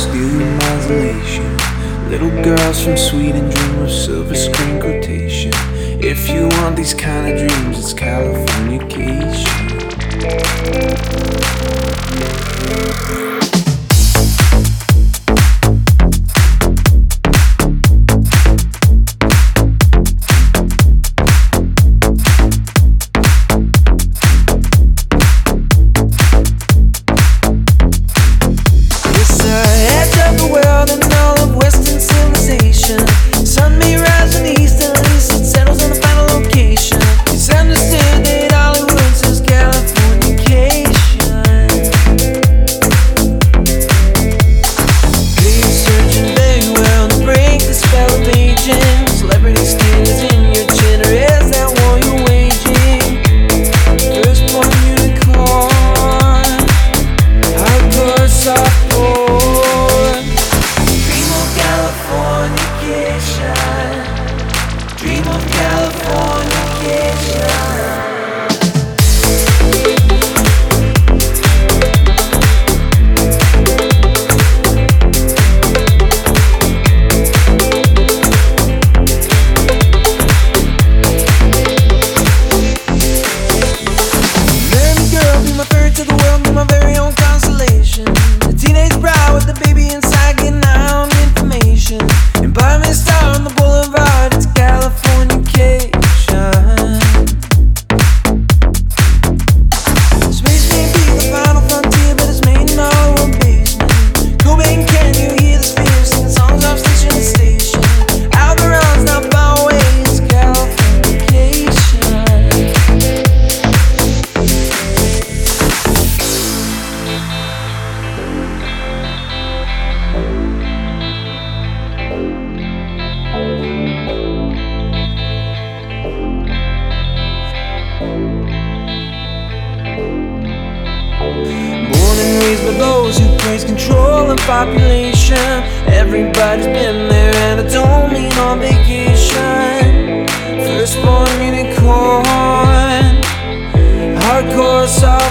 stealing modulation. Little girls from Sweden dream of silver screen quotation. If you want these kind of dreams, it's California Key. those who praise control and population. Everybody's been there, and I don't mean on vacation. Firstborn unicorn, hardcore soft.